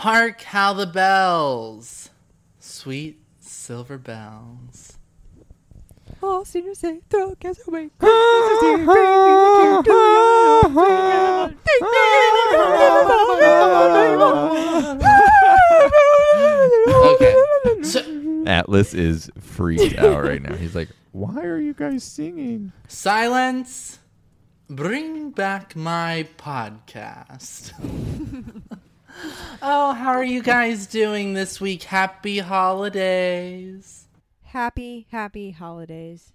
Hark how the bells, sweet silver bells. All seniors say, throw cats away. Okay. So, Atlas is freaked out right now. He's like, "Why are you guys singing?" silence. Bring back my podcast. oh, how are you guys doing this week? Happy holidays. Happy, happy holidays.